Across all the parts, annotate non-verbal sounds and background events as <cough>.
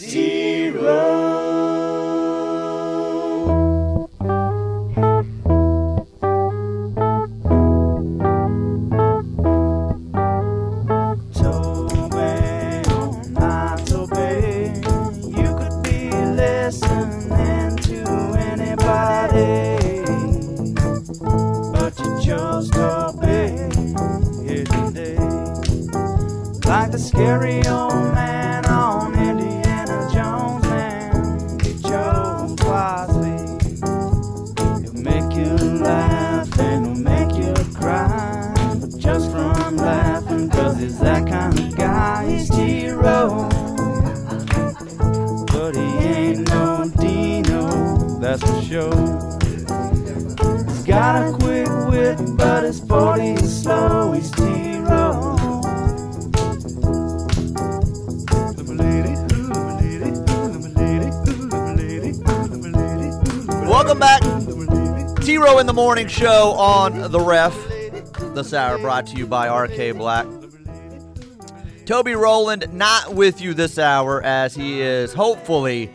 You The Ref. This hour brought to you by RK Black. Toby Rowland not with you this hour as he is hopefully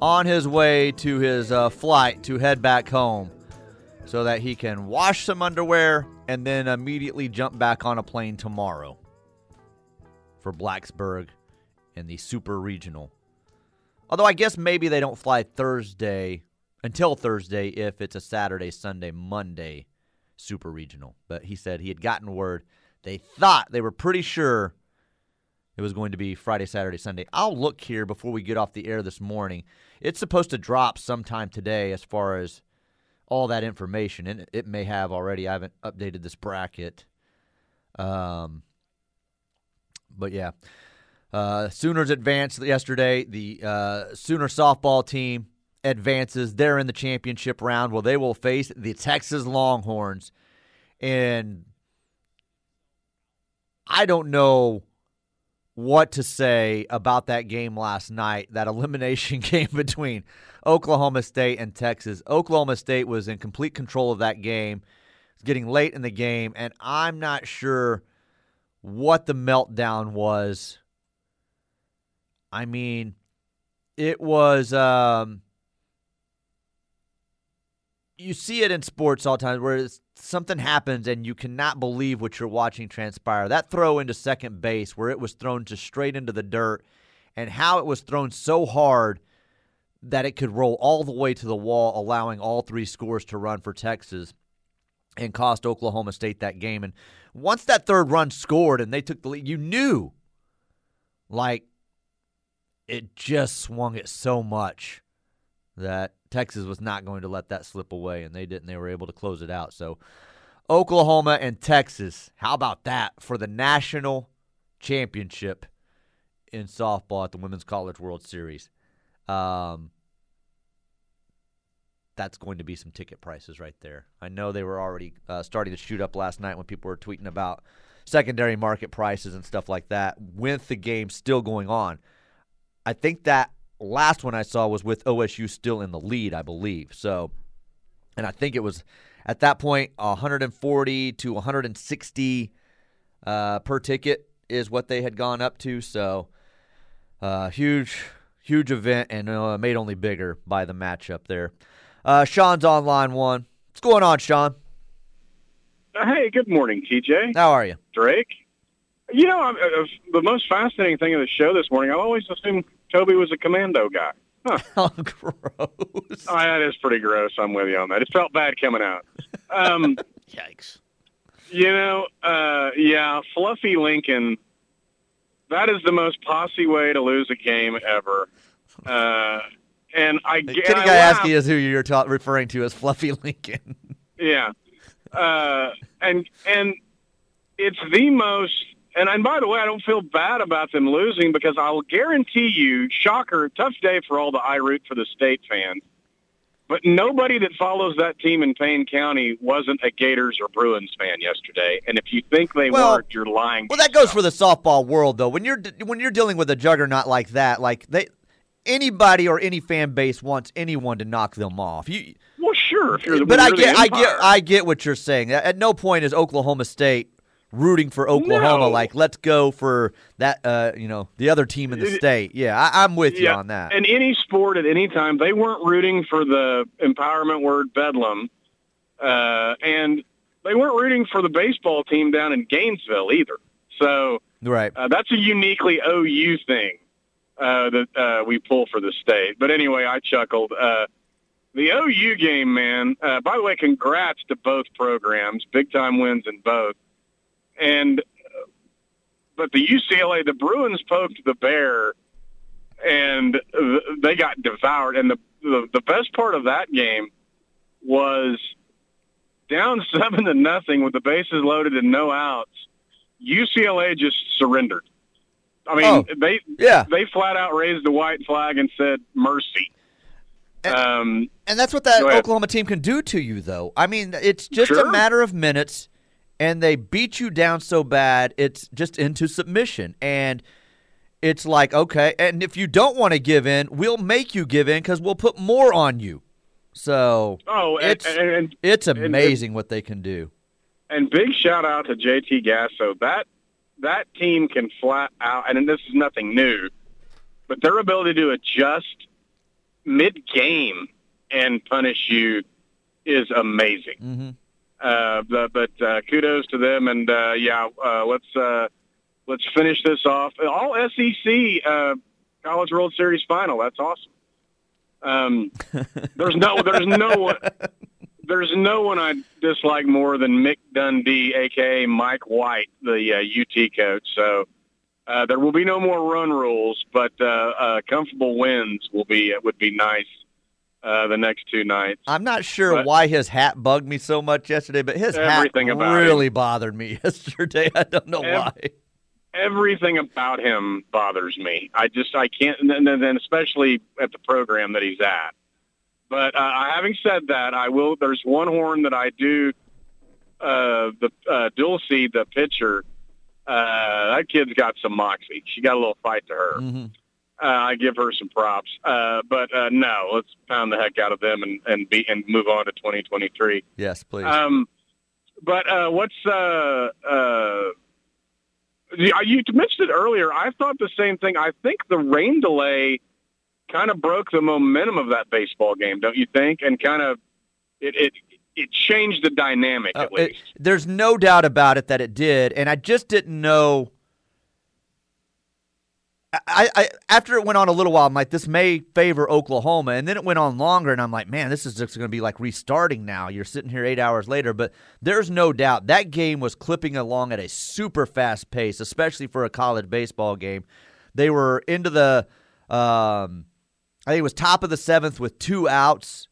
on his way to his uh, flight to head back home so that he can wash some underwear and then immediately jump back on a plane tomorrow for Blacksburg and the Super Regional. Although I guess maybe they don't fly Thursday until Thursday if it's a Saturday, Sunday, Monday Super Regional. But he said he had gotten word. They thought they were pretty sure it was going to be Friday, Saturday, Sunday. I'll look here before we get off the air this morning. It's supposed to drop sometime today as far as all that information, and it may have already. I haven't updated this bracket. Um, but yeah, uh, Sooners advanced yesterday. The uh, Sooner softball team advances. They're in the championship round. Well, they will face the Texas Longhorns, and I don't know what to say about that game last night, that elimination <laughs> game between Oklahoma State and Texas. Oklahoma State was in complete control of that game. It's getting late in the game, and I'm not sure what the meltdown was. I mean, it was um you see it in sports all the time where something happens and you cannot believe what you're watching transpire. That throw into second base where it was thrown just straight into the dirt and how it was thrown so hard that it could roll all the way to the wall, allowing all three scores to run for Texas and cost Oklahoma State that game. And once that third run scored and they took the lead, you knew like it just swung it so much that Texas was not going to let that slip away, and they didn't. They were able to close it out. So, Oklahoma and Texas, how about that for the national championship in softball at the Women's College World Series? Um, that's going to be some ticket prices right there. I know they were already uh, starting to shoot up last night when people were tweeting about secondary market prices and stuff like that with the game still going on. I think that last one I saw was with OSU still in the lead, I believe. So, and I think it was at that point 140 to 160 uh, per ticket is what they had gone up to. So, uh, huge, huge event and uh, made only bigger by the matchup there. Uh, Sean's on line one. What's going on, Sean? Hey, good morning, TJ. How are you? Drake. You know, I'm- uh, the most fascinating thing of the show this morning, I always assumed Toby was a commando guy. Huh. <laughs> Oh, gross. Oh, that is pretty gross. I'm with you on that. It felt bad coming out. Um, <laughs> Yikes. you know, uh, yeah, Fluffy Lincoln, that is the most posse way to lose a game ever. Uh, and I, Kenny I Gajewski laugh. is who you're ta- referring to as Fluffy Lincoln. Yeah. Uh, and and it's the most and and by the way, I don't feel bad about them losing because I'll guarantee you, shocker, tough day for all the I root for the state fans. But nobody that follows that team in Payne County wasn't a Gators or Bruins fan yesterday. And if you think they Well- weren't, you're lying. Well, that goes for the softball world, though. When you're when you're dealing with a juggernaut like that, like they, anybody or any fan base wants anyone to knock them off. You, well, sure. If you're the, but I get, I get, I get what you're saying. At no point is Oklahoma State rooting for Oklahoma. No. Like, let's go for that. Uh, you know, the other team in the It- state. Yeah, I, I'm with you on that. In any sport at any time, they weren't rooting for the empowerment word bedlam, uh, and they weren't rooting for the baseball team down in Gainesville either. So right. uh, that's a uniquely OU thing uh, that uh, we pull for the state. But anyway, I chuckled. Uh, the OU game, man. Uh, by the way, congrats to both programs. Big time wins in both. And uh, but the UCLA, the Bruins poked the bear, and they got devoured. And the, the the best part of that game was down <laughs> seven to nothing with the bases loaded and no outs. UCLA just surrendered. I mean, Oh. they Yeah. they flat out raised the white flag and said mercy. And- Um, And that's what that Oklahoma team can do to you, though. I mean, it's just a matter of minutes, and they beat you down so bad, it's just into submission. And it's like, okay, and if you don't want to give in, we'll make you give in because we'll put more on you. So oh, and, It's- and, and it's amazing what they can do. and big shout out to JT Gasso. That that team can flat out, and this is nothing new, but their ability to adjust mid game and punish you is amazing. hmm Uh, but but uh, kudos to them, and uh, yeah, uh, let's uh, let's finish this off. All SEC uh, College World Series final. That's awesome. Um, <laughs> there's no there's no one there's no one I dislike more than Mick Dundee, aka Mike White, the uh, UT coach. So. Uh, there will be no more run rules, but uh, uh, comfortable wins will be would be nice uh, the next two nights. I'm not sure But- why his hat bugged me so much yesterday, but his Everything hat about really bothered me <laughs> yesterday. I don't know Ev- why. everything about him bothers me. I just I can't, and then, especially at the program that he's at. But uh, having said that, I will. There's one horn that I do. Uh, the uh, Dulcie, the pitcher, uh, that kid's got some moxie. She got a little fight to her. hmm Uh, I give her some props. Uh, but uh, no, let's pound the heck out of them and and be and move on to 2023. Yes, please. Um, but uh, what's uh, uh, you mentioned it earlier. I thought the same thing. I think the rain delay kind of broke the momentum of that baseball game, don't you think? And kind of it it it changed the dynamic Uh, at it- least. there's no doubt about it that it did, and I just didn't know. I, I after it went on a little while, I'm like, this may favor Oklahoma, and then it went on longer, and I'm like, man, this is just going to be like restarting now. You're sitting here eight hours later, but there's no doubt that game was clipping along at a super fast pace, especially for a college baseball game. They were into the, um, I think it was top of the seventh with two outs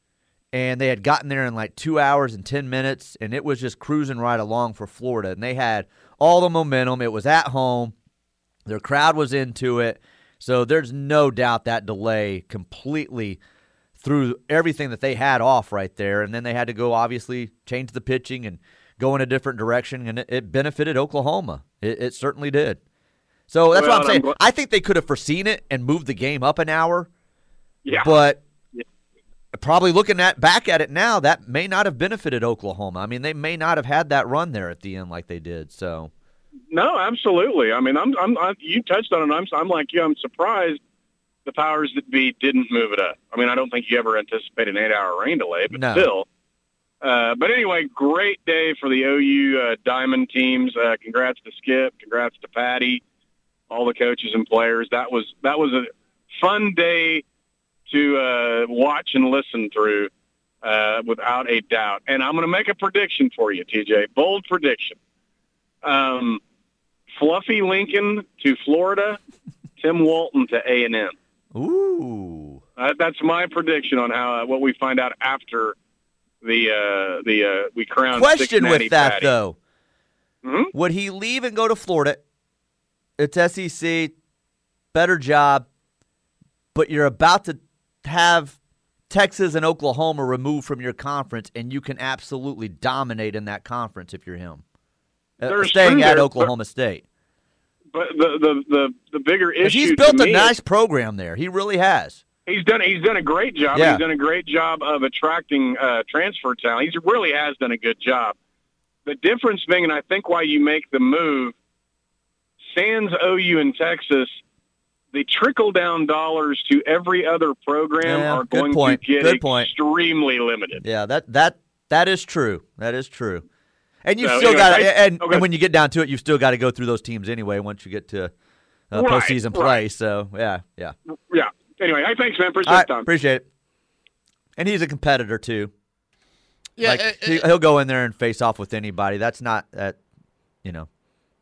and they had gotten there in like two hours and 10 minutes, and it was just cruising right along for Florida. And they had all the momentum. It was at home, their crowd was into it. So there's no doubt that delay completely threw everything that they had off right there. And then they had to go, obviously, change the pitching and go in a different direction, and it, it benefited Oklahoma. It, it certainly did. So that's Well, what I'm saying. I'm I think they could have foreseen it and moved the game up an hour. Yeah, But Yeah. probably looking at back at it now, that may not have benefited Oklahoma. I mean, they may not have had that run there at the end like they did. So no, absolutely. I mean, I'm I'm I, you touched on it. I'm I'm like you. I'm surprised the powers that be didn't move it up. I mean, I don't think you ever anticipated an eight-hour rain delay, but No. still. Uh, but anyway, great day for the OU uh, Diamond teams. Uh, congrats to Skip. Congrats to Patty, all the coaches and players. That was that was a fun day to uh, watch and listen through, uh, without a doubt. And I'm going to make a prediction for you, TJ. Bold prediction. Um, Fluffy Lincoln to Florida, Tim Walton to A and M. ooh, Uh, that's my prediction on how uh, what we find out after the uh, the uh, we crown. question with that Patty. though, Mhm. would he leave and go to Florida? It's SEC, better job, but you're about to have Texas and Oklahoma removed from your conference, and you can absolutely dominate in that conference if you're him. Uh, staying at Oklahoma State. But the the the, the bigger issue He's built a me nice program there. He really has. he's done he's done a great job. Yeah. He's done a great job of attracting uh, transfer talent. He really has done a good job. the difference being, and I think why you make the move, Sans OU in Texas, the trickle down dollars to every other program Yeah, are going point. to get Good point. extremely limited. Yeah, that that that is true. That is true. And you So, still anyway, got I- and, okay. and when you get down to it, you've still got to go through those teams anyway. Once you get to uh, Right, postseason play, right. so yeah, yeah. Yeah. Anyway, hey, thanks, man. Appreciate All right, the time. appreciate it. And he's a competitor too. Yeah, like uh, he, uh, he'll go in there and face off with anybody. That's not that, you know,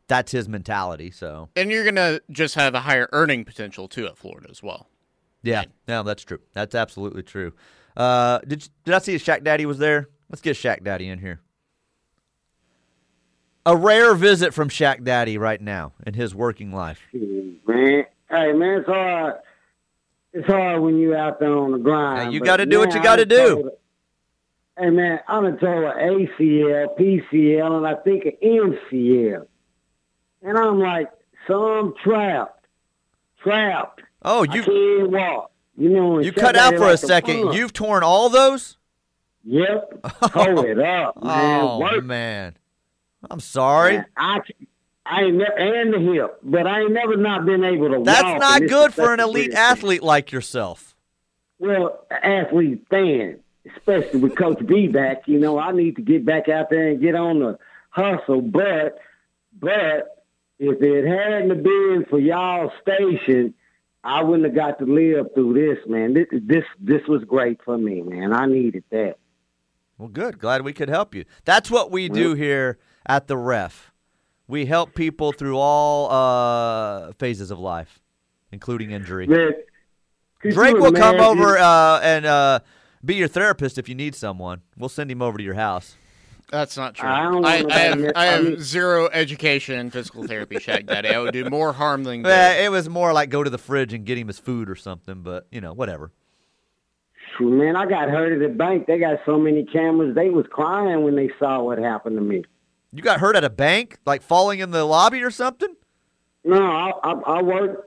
that's his mentality. So and you're gonna just have a higher earning potential too at Florida as well. yeah, no, that's true. That's absolutely true. Uh, did did I see Shaq Daddy was there? Let's get Shaq Daddy in here. A rare visit from Shaq Daddy right now in his working life. man. Hey, man, it's hard. It's hard when you out there on the grind. You gotta do what you gotta do. told- Hey, man, I done told an ACL, PCL, and I think an MCL. And I'm like, so I'm trapped. Trapped. Oh, you can't walk. You know, you cut out for a second. pump. You've torn all those. Yep. <laughs> Hold it up, man. Oh Work man, I'm sorry. I, I ain't never, and the hip, but I ain't never not been able to That's not good for an elite thing. athlete like yourself. Well, athlete fan, especially with Coach B back, you know, I need to get back out there and get on the hustle. But, but if it hadn't been for y'all station, I wouldn't have got to live through this, man. This, this, this was great for me, man. I needed that. Well, good. Glad we could help you. That's what we do here at the Ref. We help people through all uh, phases of life, including injury. Man, Drake you will come imagine- over uh, and uh, be your therapist if you need someone. We'll send him over to your house. That's not true. I don't know I, I have. I I have zero education in physical therapy, Shaq Daddy. I would do more harm than good. Eh, it was more like go to the fridge and get him his food or something, but you know, whatever. Man, I got hurt at the bank. They got so many cameras. They was crying when they saw what happened to me. You got hurt at a bank, like falling in the lobby or something? No, I, I, I work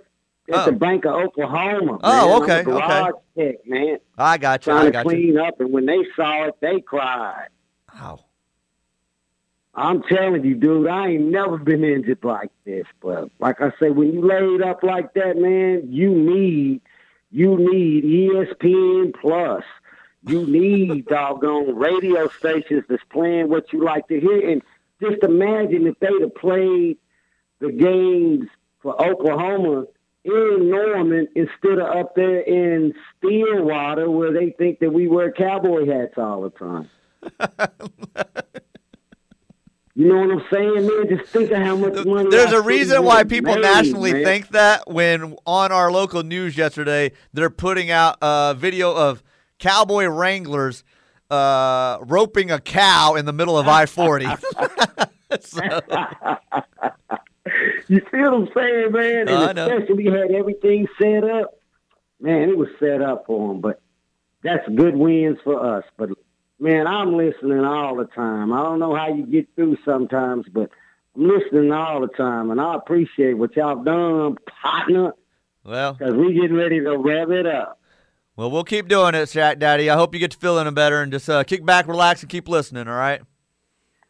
at Oh. the Bank of Oklahoma. Oh, man. okay, I'm a garage tech, man. I got you. I Trying to got you. clean up, and when they saw it, they cried. Wow. I'm telling you, dude, I ain't never been injured like this. But like I say, when you laid up like that, man, you need you need ESPN Plus. You need <laughs> doggone radio stations that's playing what you like to hear. And just imagine if they'd have played the games for Oklahoma in Norman instead of up there in Stillwater where they think that we wear cowboy hats all the time. <laughs> You know what I'm saying, man? Just think of how much money. There's our a reason why people made, nationally man. think that when on our local news yesterday, they're putting out a video of cowboy wranglers uh, roping a cow in the middle of I 40. <laughs> <laughs> so, You see what I'm saying, man? No, and especially we had everything set up. Man, it was set up for them, but that's good wins for us. But man, I'm listening all the time. I don't know how you get through sometimes, but I'm listening all the time, and I appreciate what y'all done, partner, well, because we getting ready to rev it up. Well, we'll keep doing it, Shaq Daddy. I hope you get to feeling better and just uh, kick back, relax, and keep listening, all right?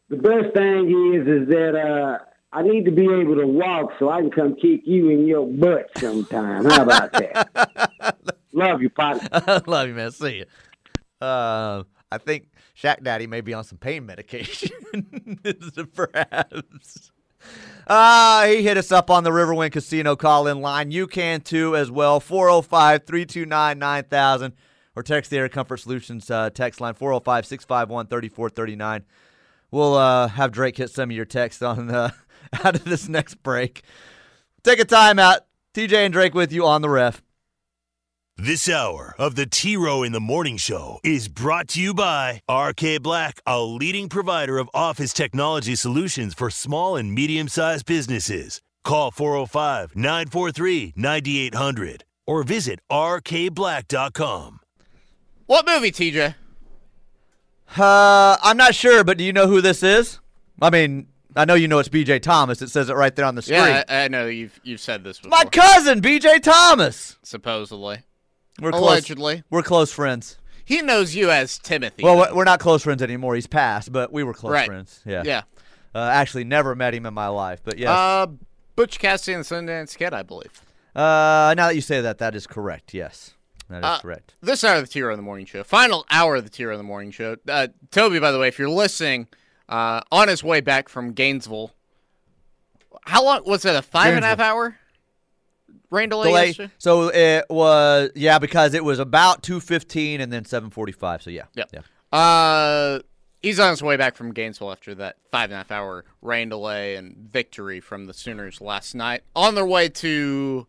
The best thing is, is that uh, I need to be able to walk so I can come kick you in your butt sometime. How about that? <laughs> Love you, partner. <laughs> Love you, man. See you. Uh, I think Shaq Daddy may be on some pain medication, <laughs> perhaps. Ah, he hit us up on the Riverwind Casino call in line. You can too as well. 405 329 9000 or text the Air Comfort Solutions uh, text line 405 651 3439. We'll uh, have Drake hit some of your texts on uh, <laughs> out of this next break. Take a time out. TJ and Drake with you on the ref. This hour of the T Row in the Morning Show is brought to you by RK Black, a leading provider of office technology solutions for small and medium sized businesses. Call 405 943 9800 or visit rkblack.com. What movie, TJ? Uh, I'm not sure, but do you know who this is? I mean, I know you know it's B.J. Thomas. It says it right there on the screen. Yeah, I, I know you've you've said this before. My cousin, B.J. Thomas. supposedly, We're close. allegedly. We're close friends. he knows you as Timothy. Well, though. we're- not close friends anymore. He's passed, but we were close Right. friends. Yeah. yeah. Uh, actually, never met him in my life, but yes. Uh, Butch Cassidy and the Sundance Kid, I believe. Uh, now that you say that, that is correct. Yes, that is Uh, correct. This hour of the T Row in the Morning Show, final hour of the T Row in the Morning Show. Uh, Toby, by the way, if you're listening, uh, on his way back from Gainesville, how long was it? A five and a half hour rain delay? Delay. yesterday? So it was yeah because it was about two fifteen and then seven forty five. So yeah. Yep. Yeah. Uh, he's on his way back from Gainesville after that five and a half hour rain delay and victory from the Sooners last night. On their way to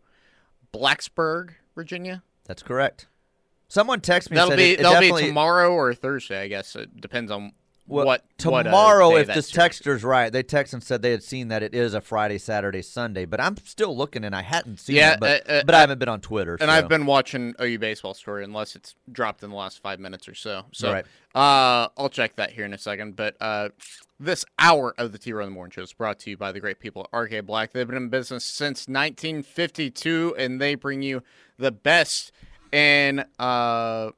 Blacksburg, Virginia. That's correct. Someone texted me. That'll said be it, it that'll be tomorrow or Thursday, I guess. It depends on Well, what what, tomorrow, day if this texter's right, they text and said they had seen that it is a Friday, Saturday, Sunday. But I'm still looking and I hadn't seen Yeah, it. But, uh, uh, but I haven't been on Twitter. and so. I've been watching OU baseball story unless it's dropped in the last five minutes or so. So Right. uh, I'll check that here in a second. But uh, this hour of the T Row in the Morning Show is brought to you by the great people at RK Black. They've been in business since 1952, and they bring you the best in uh,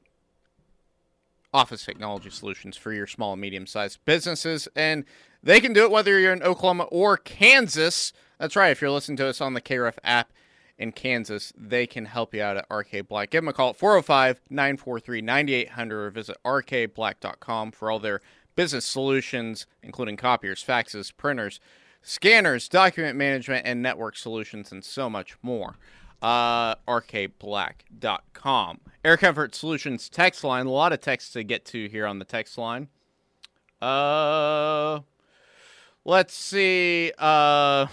office technology solutions for your small and medium sized businesses. And they can do it whether you're in Oklahoma or Kansas. That's right. If you're listening to us on the KRF app in Kansas, they can help you out at RK Black. Give them a call at 405 943 9800 or visit rkblack.com for all their business solutions, including copiers, faxes, printers, scanners, document management, and network solutions, and so much more uh, rkblack.com. Air Comfort Solutions text line. A lot of texts to get to here on the text line. Uh, let's see. Uh,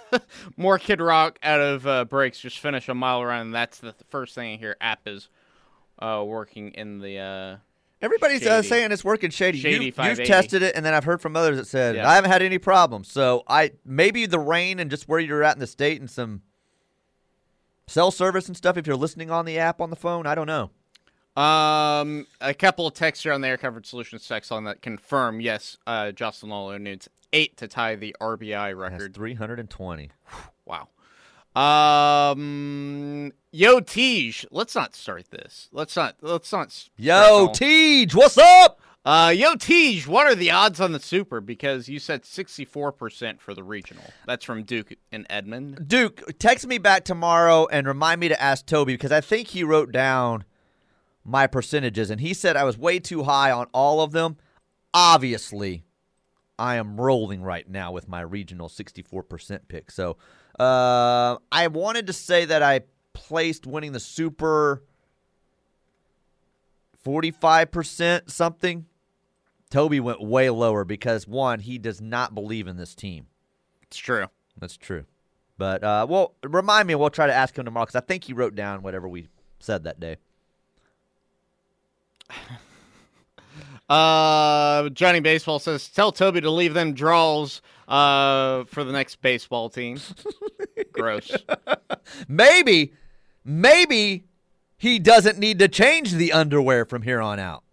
<laughs> more Kid Rock out of uh, breaks. Just finish a mile around. That's the first thing I hear. App is uh, working in the. Uh, Everybody's uh, saying it's working shady. Shady you, you've tested it, and then I've heard from others that said Yeah. I haven't had any problems. So I maybe the rain and just where you're at in the state and some cell service and stuff. If you're listening on the app on the phone, I don't know. Um, a couple of texts here on the Air Comfort Solutions text line that confirm yes, uh, Jocelyn Alo needs eight to tie the RBI record. 320. Wow. Um, Yo Tej, let's not start this. Let's not. Let's not. Yo, Tej, what's up? Uh, Yo Tej, what are the odds on the Super? Because you said sixty-four percent for the regional. That's from Duke and Edmond. Duke, text me back tomorrow and remind me to ask Toby because I think he wrote down my percentages and he said I was way too high on all of them. Obviously, I am rolling right now with my regional 64% pick. So uh, I wanted to say that I placed winning the Super 45% something. Toby went way lower because, one, he does not believe in this team. It's true. That's true. But uh, well, remind me. We'll try to ask him tomorrow because I think he wrote down whatever we said that day. <laughs> Uh, Johnny Baseball says, "Tell Toby to leave them draws uh for the next baseball team." <laughs> Gross. Maybe, maybe he doesn't need to change the underwear from here on out.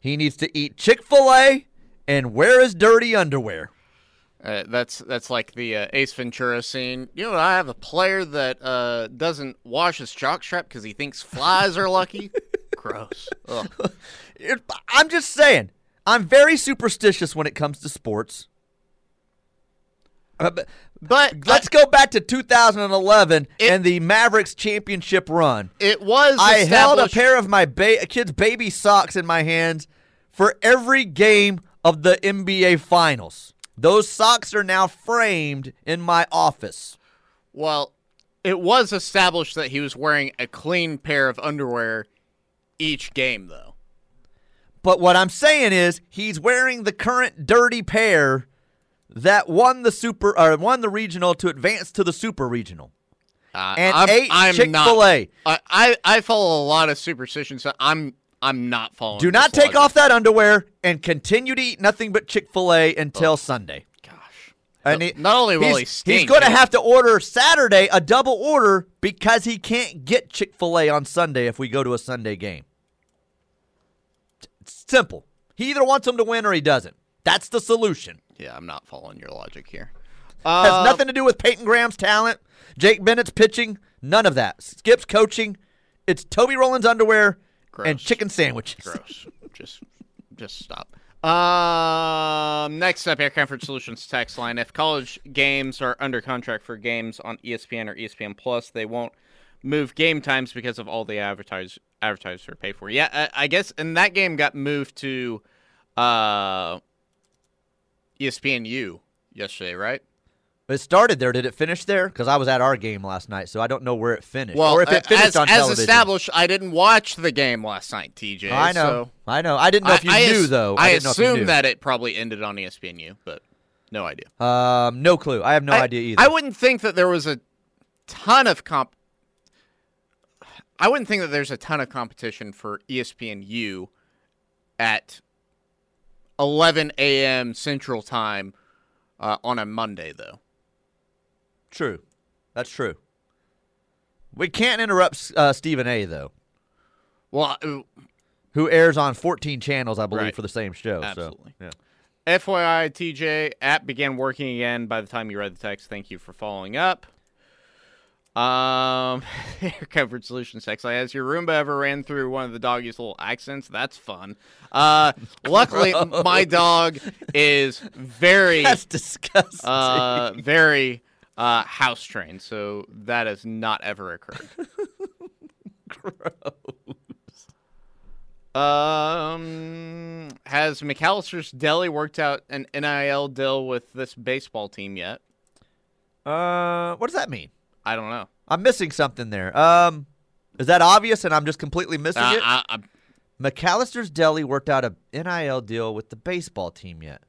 He needs to eat Chick Fil A and wear his dirty underwear. Uh, that's that's like the uh, Ace Ventura scene. You know, I have a player that uh, doesn't wash his jockstrap because he thinks flies are lucky. <laughs> Gross. It- I'm just saying. I'm very superstitious when it comes to sports. Uh, but But let's go back to 2011 It- and the Mavericks championship run. it was. I held a pair of my ba- kid's baby socks in my hands for every game of the NBA Finals. Those socks are now framed in my office. Well, it was established that he was wearing a clean pair of underwear each game, though. But what I'm saying is he's wearing the current dirty pair that won the super or won the regional to advance to the super regional. Uh, And I'm, ate I'm Chick-fil-A. I, I I follow a lot of superstitions. So I'm I'm not following. Do not take off that underwear and continue to eat nothing but Chick-fil-A until Sunday. Gosh. And he- Not only will he's, he stink, he's going to have to order Saturday a double order because he can't get Chick Fil A on Sunday if we go to a Sunday game. It's simple. He either wants him to win or he doesn't. That's the solution. Yeah, I'm not following your logic here. Has Uh, nothing to do with Peyton Graham's talent, Jake Bennett's pitching, none of that. Skip's coaching. It's Toby Rowland's underwear and chicken sandwiches. Gross. just, just stop. Um, next up, Air Comfort Solutions text line. If college games are under contract for games on ESPN or ESPN Plus, they won't move game times because of all the advertise advertisers are paid for. Yeah, I, I guess, and that game got moved to uh ESPNU yesterday, right? It started there. Did it finish there? Because I was at our game last night, so I don't know where it finished. Well, or if it finished as, on as television. established, I didn't watch the game last night, TJ. I know. so- I know. I didn't know if you I, knew ass- though. I, didn't know if you assume that it probably ended on ESPNU, but no idea. Um, no clue. I have no I, idea either. I wouldn't think that there was a ton of comp. I wouldn't think that there's a ton of competition for ESPNU at 11 a.m. Central Time uh, on a Monday, though. True. That's true. We can't interrupt uh, Stephen A. though, Well, uh, who airs on 14 channels, I believe, Right. for the same show. Absolutely. So, yeah. FYI, TJ, app began working again by the time you read the text. Thank you for following up. Um, <laughs> Air Comfort Solutions text. Like, Has your Roomba ever ran through one of the doggy's little accents? That's fun. Uh, <laughs> luckily, my dog is very, That's disgusting. uh, very uh, house trained, so that has not ever occurred. <laughs> Um, has McAllister's Deli worked out an NIL deal with this baseball team yet? uh, what does that mean? I don't know. I'm missing something there. Um, is that obvious and I'm just completely missing Uh, it? I, I, McAllister's Deli worked out a NIL deal with the baseball team yet?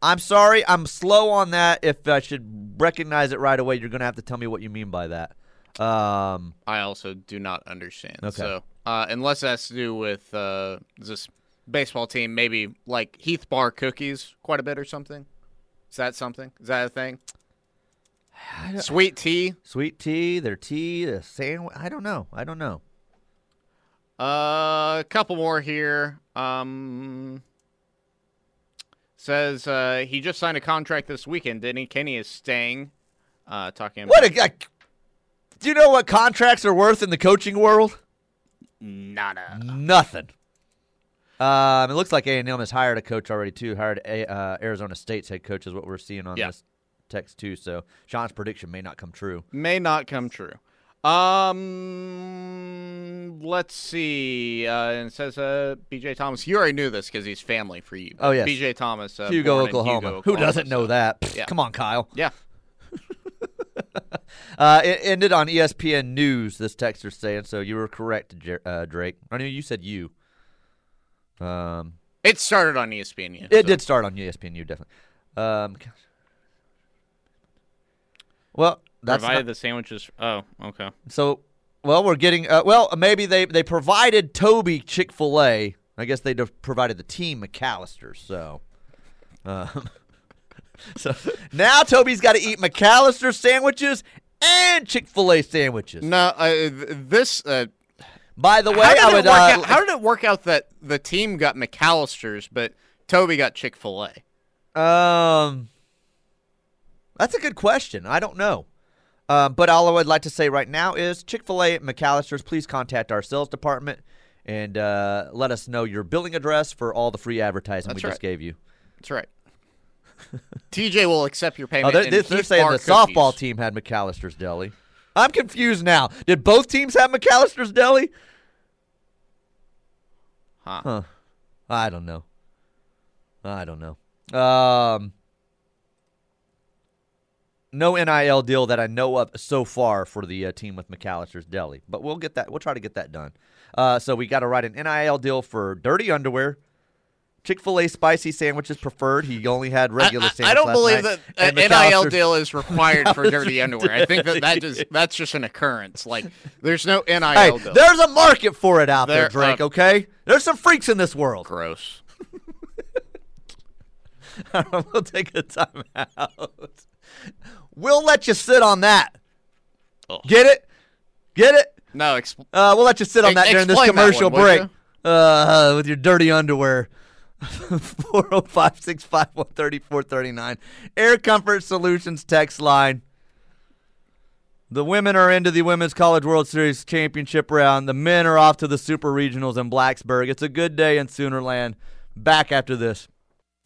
I'm sorry, I'm slow on that. If I should recognize it right away, you're going to have to tell me what you mean by that. Um, I also do not understand. Okay. So, uh, unless that's to do with uh, this baseball team, maybe like Heath Bar cookies quite a bit or something. Is that something? Is that a thing? <sighs> Sweet tea. sweet tea, their tea, the sandwich. I don't know. I don't know. Uh, a couple more here. Um, says uh, he just signed a contract this weekend, didn't he? Kenny is staying. Uh, talking about What a guy. Do you know what contracts are worth in the coaching world? nada. Nothing. Um, it looks like A&M has hired a coach already too. Hired a, uh, Arizona State's head coach is what we're seeing on Yeah. this text too. So Sean's prediction may not come true. May not come true. Um, let's see. Uh, and it says uh, B.J. Thomas. You already knew this because he's family for you. Oh, yeah, B.J. Thomas. Uh, Hugo, born in Oklahoma. Who doesn't know so- that? Pfft, Yeah. Come on, Kyle. Yeah. <laughs> Uh, it ended on ESPN News. This texter saying so. You were correct, Jer- uh, Drake. I know you said you. Um, It started on ESPN. it did start on ESPN. definitely. Um, well, that's provided not- the sandwiches. Oh, okay. so. Well, we're getting. Uh, well, maybe they they provided Toby Chick Fil A. I guess they de- provided the team McAllister. So. Um, <laughs> so now Toby's got to eat McAllister sandwiches and Chick Fil A sandwiches. No, uh, this. Uh, By the way, how, did I it would. work Uh, out, how did it work out that the team got McAllister's, but Toby got Chick Fil A? Um, that's a good question. I don't know. Um, but all I would like to say right now is Chick Fil A, McAllister's. Please contact our sales department and uh, let us know your billing address for all the free advertising That's we right. just gave you. That's right. <laughs> TJ will accept your Oh, payment. they're, they're, they're saying the softball team had McAllister's Deli. I'm confused now. Did both teams have McAllister's Deli? Huh. Huh. I don't know. I don't know. Um, no NIL deal that I know of so far for the uh, team with McAllister's Deli, but we'll get that. We'll try to get that done. Uh, so we got to write an NIL deal for dirty underwear. Chick Fil A spicy sandwiches preferred. He only had regular I- sandwiches. I don't believe night. that an NIL deal is <laughs> required for dirty underwear. I think that that Deli. just <laughs> that's just an occurrence. Like there's no NIL Hey, deal. there's a market for it out there, There- Drake. uh, okay, there's some freaks in this world. Gross. <laughs> we'll take a time out. <laughs> We'll let you sit on that. Oh. Get it? Get it? No, exp- Uh, we'll let you sit on Ex- that during this commercial one, would break. Uh, with your dirty underwear. <laughs> 405 651 3439. Air Comfort Solutions text line. The women are into the Women's College World Series championship round. The men are off to the Super Regionals in Blacksburg. It's a good day in Soonerland. Back after this.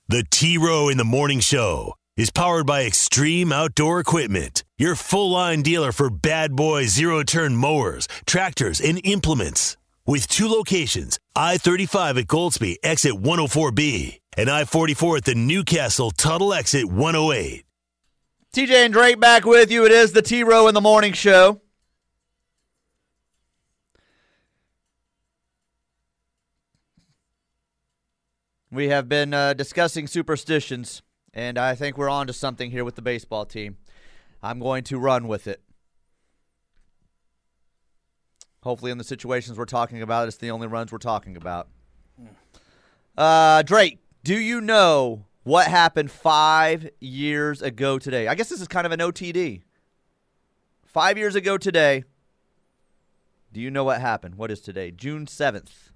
The T Row in the Morning Show is powered by Extreme Outdoor Equipment, your full line dealer for bad boy zero turn mowers, tractors, and implements. With two locations I 35 at Goldsby, exit 104B, and I 44 at the Newcastle Tuttle exit 108. TJ and Drake back with you. It is the T Row in the Morning Show. We have been uh, discussing superstitions, and I think we're on to something here with the baseball team. I'm going to run with it. Hopefully, in the situations we're talking about, it's the only runs we're talking about. Uh, Drake, do you know what happened five years ago today? I guess this is kind of an OTD. Five years ago today, do you know what happened? What is today? June 7th.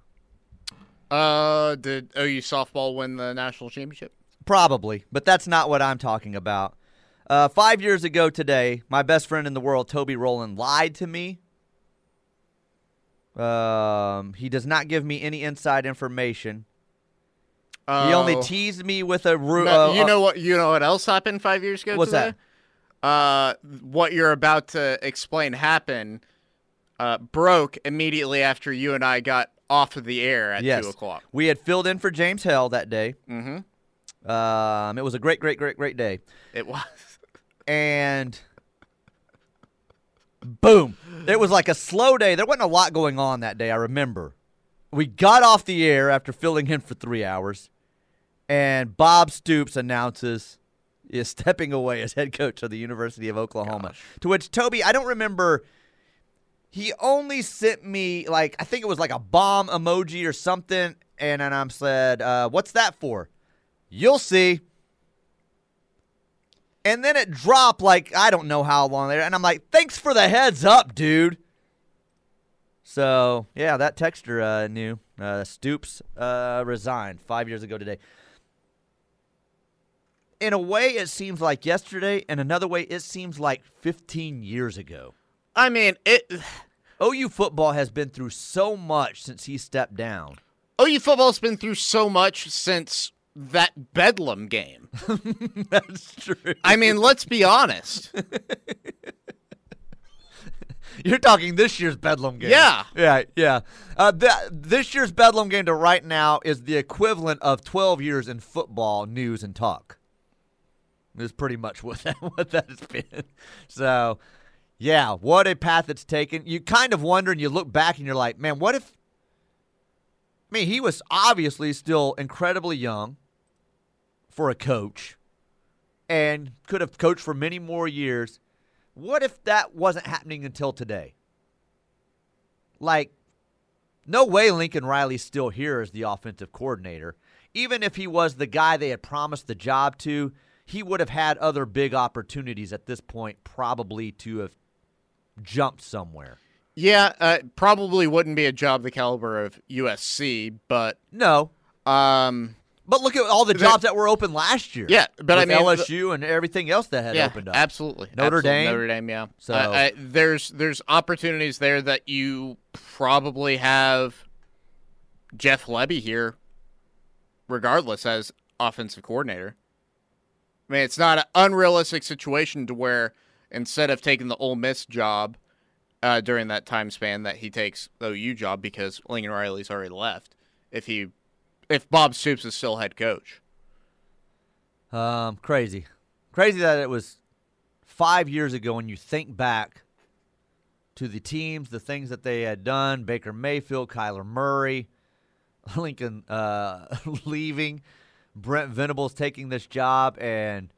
Uh, did OU softball win the national championship? Probably, but that's not what I'm talking about. Uh, five years ago today, my best friend in the world, Toby Rowland, lied to me. Um, he does not give me any inside information. He only Oh. teased me with a ru- No, uh, you uh, know what? You know what else happened five years ago? What's today? Uh, what you're about to explain happened. Uh, broke immediately after you and I got off of the air at yes. two o'clock. We had filled in for James Hale that day. Mm-hmm. Um, it was a great, great, great, great day. It was. <laughs> and boom. It was like a slow day. There wasn't a lot going on that day, I remember. We got off the air after filling in for three hours, and Bob Stoops announces is <laughs> stepping away as head coach of the University of Oklahoma. To which Toby, I don't remember. He only sent me like I think it was like a bomb emoji or something, and then I'm said, uh, "What's that for?" You'll see. And then it dropped like I don't know how long later, and I'm like, "Thanks for the heads up, dude." So yeah, that texture uh, knew. Uh, Stoops uh, resigned five years ago today. In a way, it seems like yesterday, and another way, it seems like 15 years ago. I mean, it. <sighs> OU football has been through so much since he stepped down. OU football's been through so much since that Bedlam game. <laughs> That's true. I mean, let's be honest. You're talking this year's Bedlam game. Yeah. Yeah, yeah. Uh, th- this year's Bedlam game to right now is the equivalent of 12 years in football news and talk. Is pretty much what <laughs> that, what that has been. So, yeah, what a path it's taken. You kind of wonder and you look back and you're like, man, what if. I mean, he was obviously still incredibly young for a coach and could have coached for many more years. What if that wasn't happening until today? Like, no way Lincoln Riley's still here as the offensive coordinator. Even if he was the guy they had promised the job to, he would have had other big opportunities at this point, probably to have jumped somewhere. Yeah, uh, probably wouldn't be a job the caliber of USC, but No, um, but look at all the jobs that were open last year. Yeah, but I mean, LSU and everything else that had yeah, opened up. absolutely. Notre absolutely. Dame? Notre Dame, yeah. So- Uh, I, there's there's opportunities there that you probably have Jeff Lebby here, regardless as offensive coordinator. I mean, it's not an unrealistic situation to where instead of taking the Ole Miss job uh, during that time span, that he takes the OU job because Lincoln Riley's already left. If he, if Bob Stoops is still head coach. Um, crazy, crazy that it was five years ago. When you think back to the teams, the things that they had done, Baker Mayfield, Kyler Murray, <laughs> Lincoln uh, <laughs> leaving, Brent Venables taking this job, and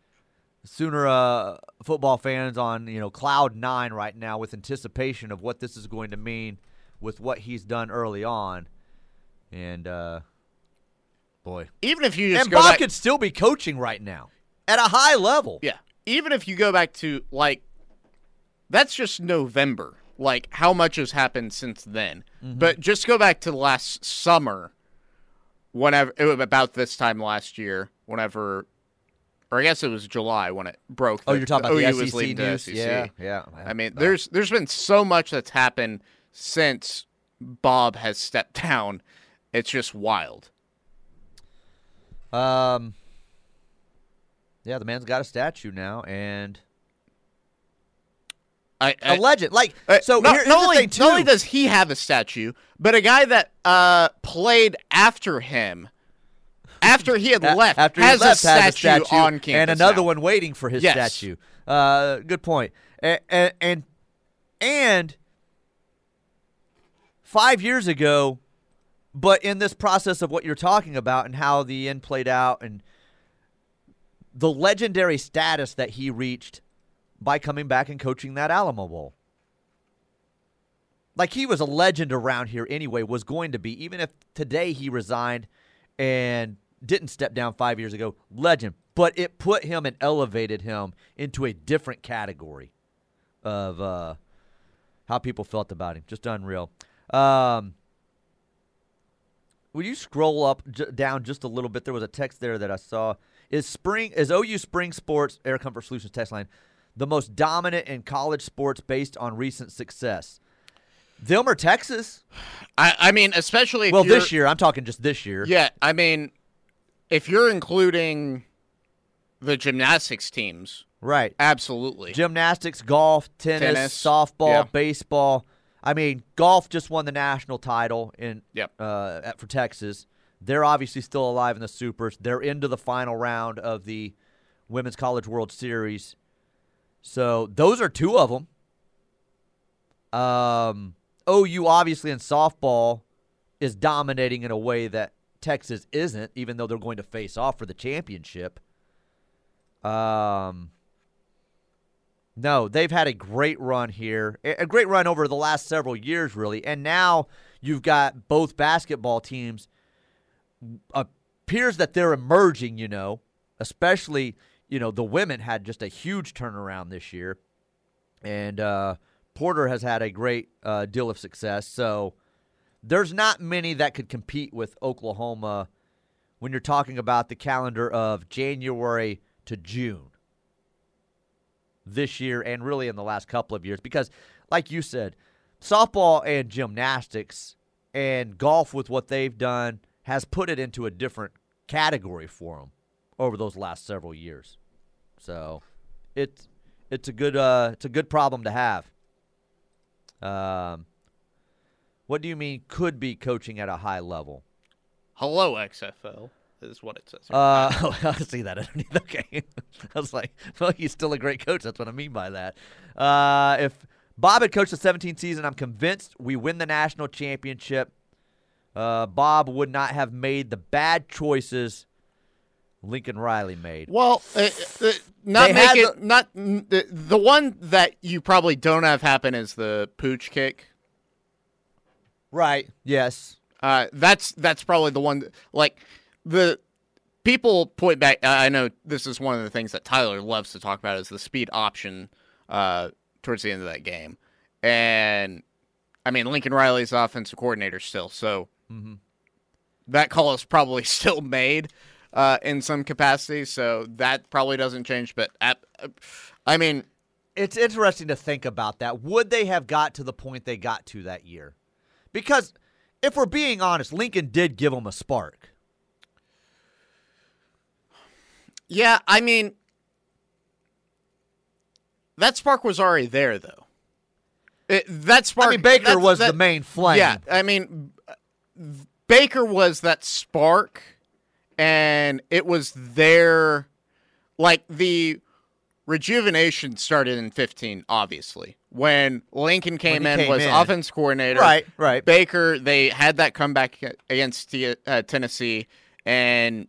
Sooner uh, football fans on you know cloud nine right now with anticipation of what this is going to mean with what he's done early on, and uh, boy, Even if you just and go Bob back, could still be coaching right now at a high level. Yeah. Even if you go back to like that's just November. Like how much has happened since then. Mm-hmm. But just go back to last summer whenever it was about this time last year, whenever or I guess it was July when it broke. Oh, you're talking about OU the SEC news? SEC. Yeah, yeah. I mean, there's there's been so much that's happened since Bob has stepped <laughs> down. It's just wild. Um. Yeah, the man's got a statue now, and I, a I legend. Like, uh, so not, here- not only, not only does he have a statue, but a guy that uh, played after him, after he had A- left, after he has, left, a has statue on campus and another now. one waiting for his Yes. statue. Uh, good point. And, and and five years ago, but in this process of what you're talking about and how the end played out and the legendary status that he reached by coming back and coaching that Alamo Bowl. Like he was a legend around here anyway, was going to be, even if today he resigned and didn't step down five years ago, legend. But it put him and elevated him into a different category of uh, how people felt about him. Just unreal. Um, will you scroll up j- down just a little bit? There was a text there that I saw. Is spring is OU Spring Sports Air Comfort Solutions text line the most dominant in college sports based on recent success? Or Texas? I, I mean, especially if Well, this year. I'm talking just this year. Yeah, I mean, if you're including the gymnastics teams, Right. absolutely. Gymnastics, golf, tennis, Tennis, softball, yeah. baseball. I mean, golf just won the national title in Yep. uh, at, for Texas. They're obviously still alive in the supers. They're into the final round of the Women's College World Series. So those are two of them. Um, OU obviously in softball is dominating in a way that Texas isn't, even though they're going to face off for the championship. Um, no, they've had a great run here, a great run over the last several years, really. And now you've got both basketball teams. Appears that they're emerging, you know, especially you know the women had just a huge turnaround this year, and uh, Porter has had a great uh, deal of success. So there's not many that could compete with Oklahoma when you're talking about the calendar of January to June this year and really in the last couple of years because like you said softball and gymnastics and golf with what they've done has put it into a different category for them over those last several years. So it's it's a good uh it's a good problem to have. Um what do you mean could be coaching at a high level? Hello, XFL is what it says. here. uh, <laughs> I see that underneath. Okay, <laughs> I was like, well, he's still a great coach. That's what I mean by that. Uh, if Bob had coached the 17th season, I'm convinced we win the national championship. Uh, Bob would not have made the bad choices Lincoln Riley made. well, uh, uh, not They make it not the, the one that you probably don't have happen is the pooch kick. Right. Yes. Uh, that's that's probably the one. that- Like the people point back. I know this is one of the things that Tyler loves to talk about is the speed option uh, towards the end of that game, and I mean Lincoln Riley's offensive coordinator still, so that call is probably <laughs> still made uh, in some capacity. So that probably doesn't change. But at, I mean, It's interesting to think about that. Would they have got to the point they got to that year? Because if we're being honest, Lincoln did give them a spark. Yeah, I mean, that spark was already there, though. It, that spark. I mean, Baker was that- the main flame. Yeah, I mean, Baker was that spark, and it was there. Like the rejuvenation started in 15, obviously. When Lincoln came he in, came was in. offense coordinator. Right, right. Baker, they had that comeback against uh, Tennessee, and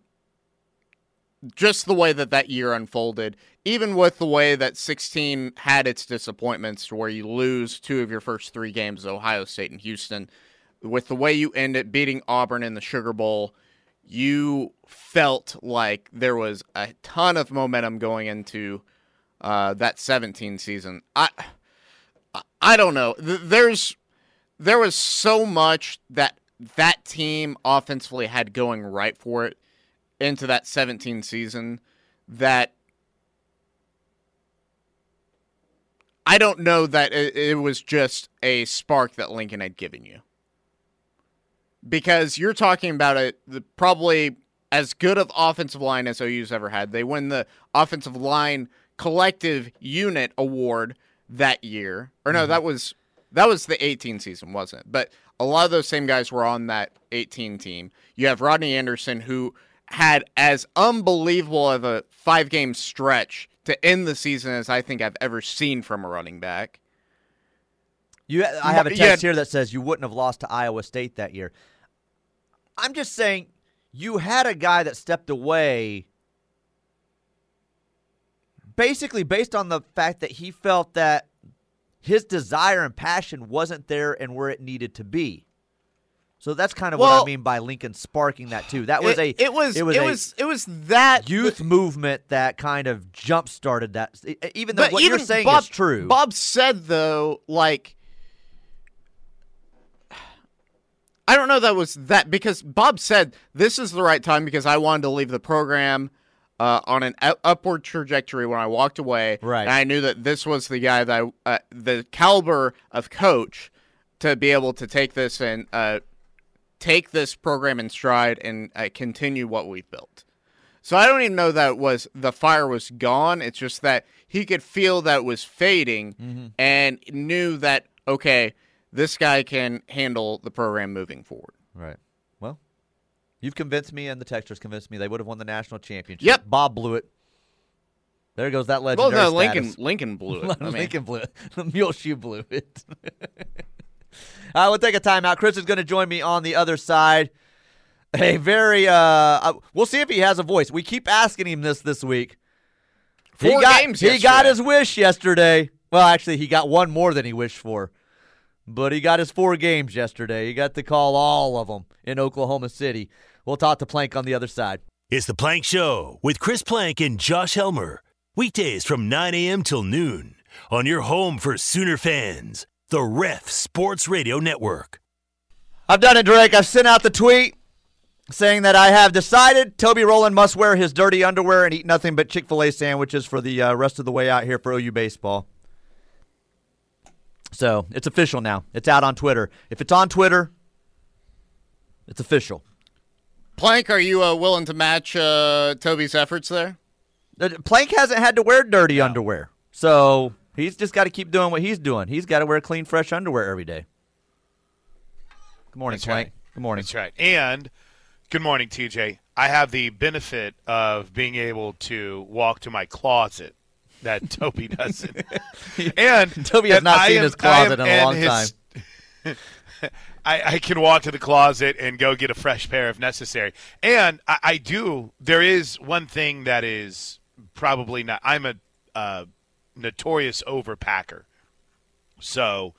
just the way that that year unfolded, even with the way that 16 had its disappointments, where you lose two of your first three games, Ohio State and Houston, with the way you end it beating Auburn in the Sugar Bowl, you felt like there was a ton of momentum going into uh, that 17 season. I, I- I don't know. There's there was so much that that team offensively had going right for it into that 17 season that I don't know that it, it was just a spark that Lincoln had given you. Because you're talking about a the, probably as good of offensive line as OU's ever had. They win the offensive line collective unit award that year. Or no, mm-hmm. that was that was the 18 season, wasn't it? But a lot of those same guys were on that 18 team. You have Rodney Anderson who had as unbelievable of a five game stretch to end the season as I think I've ever seen from a running back. You, I have a text had- here that says you wouldn't have lost to Iowa State that year. I'm just saying you had a guy that stepped away basically based on the fact that he felt that his desire and passion wasn't there and where it needed to be. So that's kind of what I mean by Lincoln sparking that too. That was it, a it was it was it was it was that youth movement that kind of jump started that. Even though what even you're saying Bob, is true. Bob said though, like I don't know that was that because Bob said this is the right time because I wanted to leave the program uh, on an u- upward trajectory when I walked away. Right. And I knew that this was the guy that I, uh, the caliber of coach to be able to take this and uh, take this program in stride and uh, continue what we've built. So I don't even know that it was the fire was gone. It's just that he could feel that it was fading and knew that okay, this guy can handle the program moving forward. Right. Well, you've convinced me, and the texters convinced me they would have won the national championship. Yep. Bob blew it. There goes that Well, legendary. no, Lincoln status. Lincoln blew it. <laughs> I mean, Lincoln blew it. <laughs> Muleshoe blew it. <laughs> I will take a timeout. Chris is going to join me on the other side. A very, uh, uh, we'll see if he has a voice. We keep asking him this this week. he got, games He got his wish yesterday. Well, actually, he got one more than he wished for. But he got his four games yesterday. He got to call all of them in Oklahoma City. We'll talk to Plank on the other side. It's the Plank Show with Chris Plank and Josh Helmer. Weekdays from 9 a.m. till noon on your home for Sooner fans, the Ref Sports Radio Network. I've done it, Drake. I've sent out the tweet saying that I have decided Toby Rowland must wear his dirty underwear and eat nothing but Chick fil A sandwiches for the uh, rest of the way out here for OU baseball. So it's official now. It's out on Twitter. If it's on Twitter, it's official. Plank, are you uh, willing to match uh, Toby's efforts there? Uh, Plank hasn't had to wear dirty underwear. So he's just got to keep doing what he's doing. He's got to wear clean, fresh underwear every day. Good morning, That's Plank. right. Good morning. That's right. And good morning, TJ. I have the benefit of being able to walk to my closet that <laughs> Toby doesn't. <laughs> and Toby has not seen am- his closet am- in a long his- <laughs> I, I can walk to the closet and go get a fresh pair if necessary. And I, I do. There is one thing that is probably not. I'm a uh, notorious overpacker. So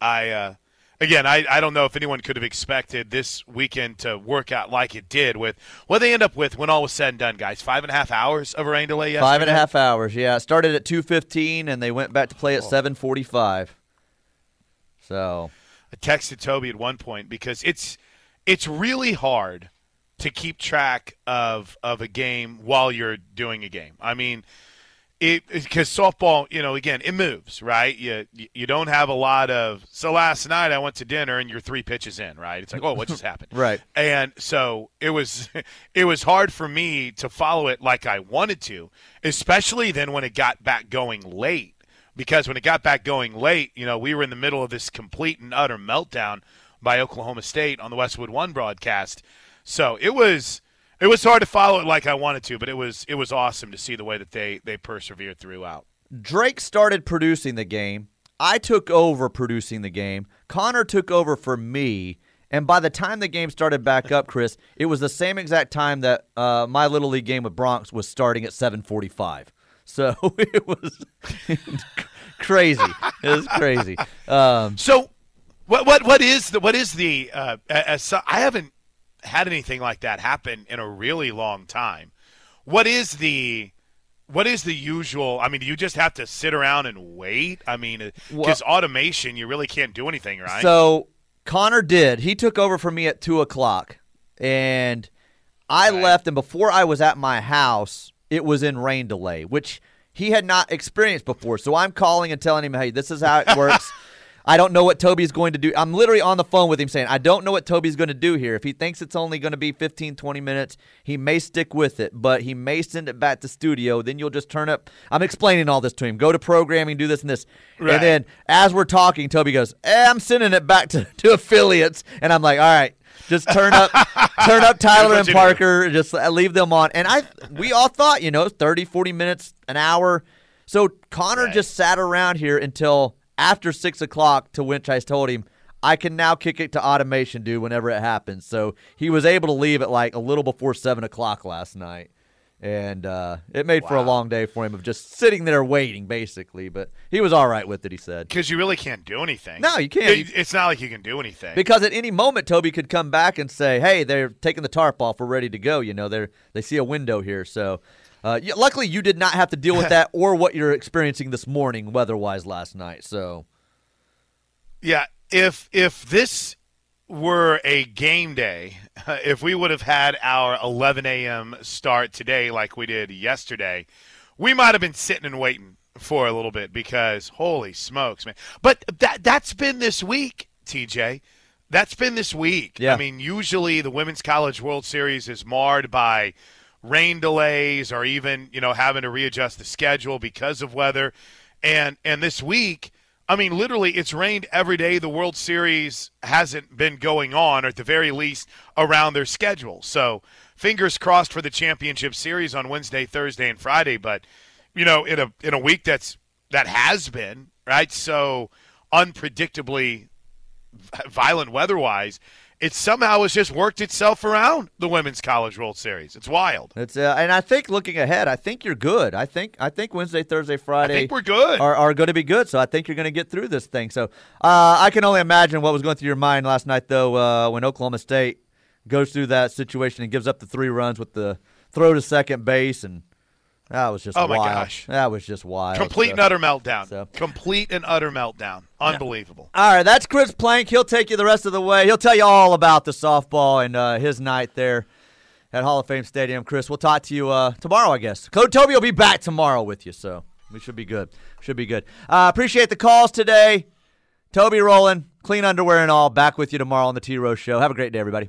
I uh, again I, I don't know if anyone could have expected this weekend to work out like it did with what they end up with when all was said and done, guys. Five and a half hours of rain delay yesterday. Five and a half hours. Yeah, it started at two fifteen, and they went back to play at seven forty five. So I texted Toby at one point because it's it's really hard to keep track of of a game while you're doing a game. I mean, because softball, you know, again, it moves, right? You you don't have a lot of. So last night I went to dinner and you're three pitches in, right? It's like, oh, what just <laughs> happened? Right. And so it was <laughs> it was hard for me to follow it like I wanted to, especially then when it got back going late. Because when it got back going late, you know, we were in the middle of this complete and utter meltdown by Oklahoma State on the Westwood One broadcast. So it was it was hard to follow it like I wanted to, but it was it was awesome to see the way that they they persevered throughout. Drake started producing the game. I took over producing the game. Connor took over for me. And by the time the game started back up, Chris, it was the same exact time that uh, my little league game with Bronx was starting at 7:45. So <laughs> it was <laughs> crazy. It was crazy. Um, So, what what what is the what is the uh, as I haven't had anything like that happen in a really long time. What is the what is the usual? I mean, do you just have to sit around and wait? I mean, uh, because automation, you really can't do anything, right? So Connor did. He took over for me at two o'clock, and I Right. left. And before I was at my house, it was in rain delay, which he had not experienced before. So I'm calling and telling him, hey, this is how it <laughs> works. I don't know what Toby's going to do. I'm literally on the phone with him saying, I don't know what Toby's going to do here. If he thinks it's only going to be 15, 20 minutes, he may stick with it, but he may send it back to studio. Then you'll just turn up. I'm explaining all this to him. Go to programming, do this and this. Right. And then as we're talking, Toby goes, eh, I'm sending it back to, <laughs> to affiliates. And I'm like, all right. Just turn up, <laughs> turn up Tyler and you do. Parker. Just leave them on. And I, we all thought, you know, 30, 40 minutes, an hour. So Connor Right. just sat around here until after six o'clock, to which I told him I can now kick it to automation, dude, whenever it happens. So he was able to leave at like a little before seven o'clock last night. And uh, it made for a long day for him of just sitting there waiting, basically. But he was all right with it, he said. Because you really can't do anything. No, you can't. It- it's not like you can do anything. Because at any moment, Toby could come back and say, "Hey, they're taking the tarp off. We're ready to go." You know, they're they see a window here. So, uh, luckily, you did not have to deal with <laughs> that or what you're experiencing this morning, weather-wise, last night. So, Yeah, if if this were a game day, <laughs> if we would have had our 11 a.m. start today like we did yesterday, we might have been sitting and waiting for a little bit because holy smokes, man! But that that's been this week, TJ. That's been this week. Yeah. I mean, usually the Women's College World Series is marred by rain delays or even you know having to readjust the schedule because of weather. And and this week i mean literally it's rained every day. The world series hasn't been going on or at the very least around their schedule. So fingers crossed for the championship series on wednesday thursday and friday. But you know in a in a week that's that has been right? So unpredictably violent weather-wise it somehow has just worked itself around the women's college world series it's wild it's uh, and I think looking ahead, I think you're good. I think I think Wednesday, Thursday, Friday, I think we're good. are, are going to be good. So I think you're going to get through this thing. So uh, I can only imagine what was going through your mind last night, though, uh, when Oklahoma State goes through that situation and gives up the three runs with the throw to second base, and that was just Oh, my wild. gosh. that was just wild. Complete So- and utter meltdown. so- Complete and utter meltdown. Unbelievable. All right, that's Chris Plank. He'll take you the rest of the way. He'll tell you all about the softball and uh, his night there at Hall of Fame Stadium. Chris, we'll talk to you uh, tomorrow, I guess. Coach Toby will be back tomorrow with you, so we should be good. Should be good. Uh, appreciate the calls today. Toby Rowland, clean underwear and all. Back with you tomorrow on the T Rose Show. Have a great day, everybody.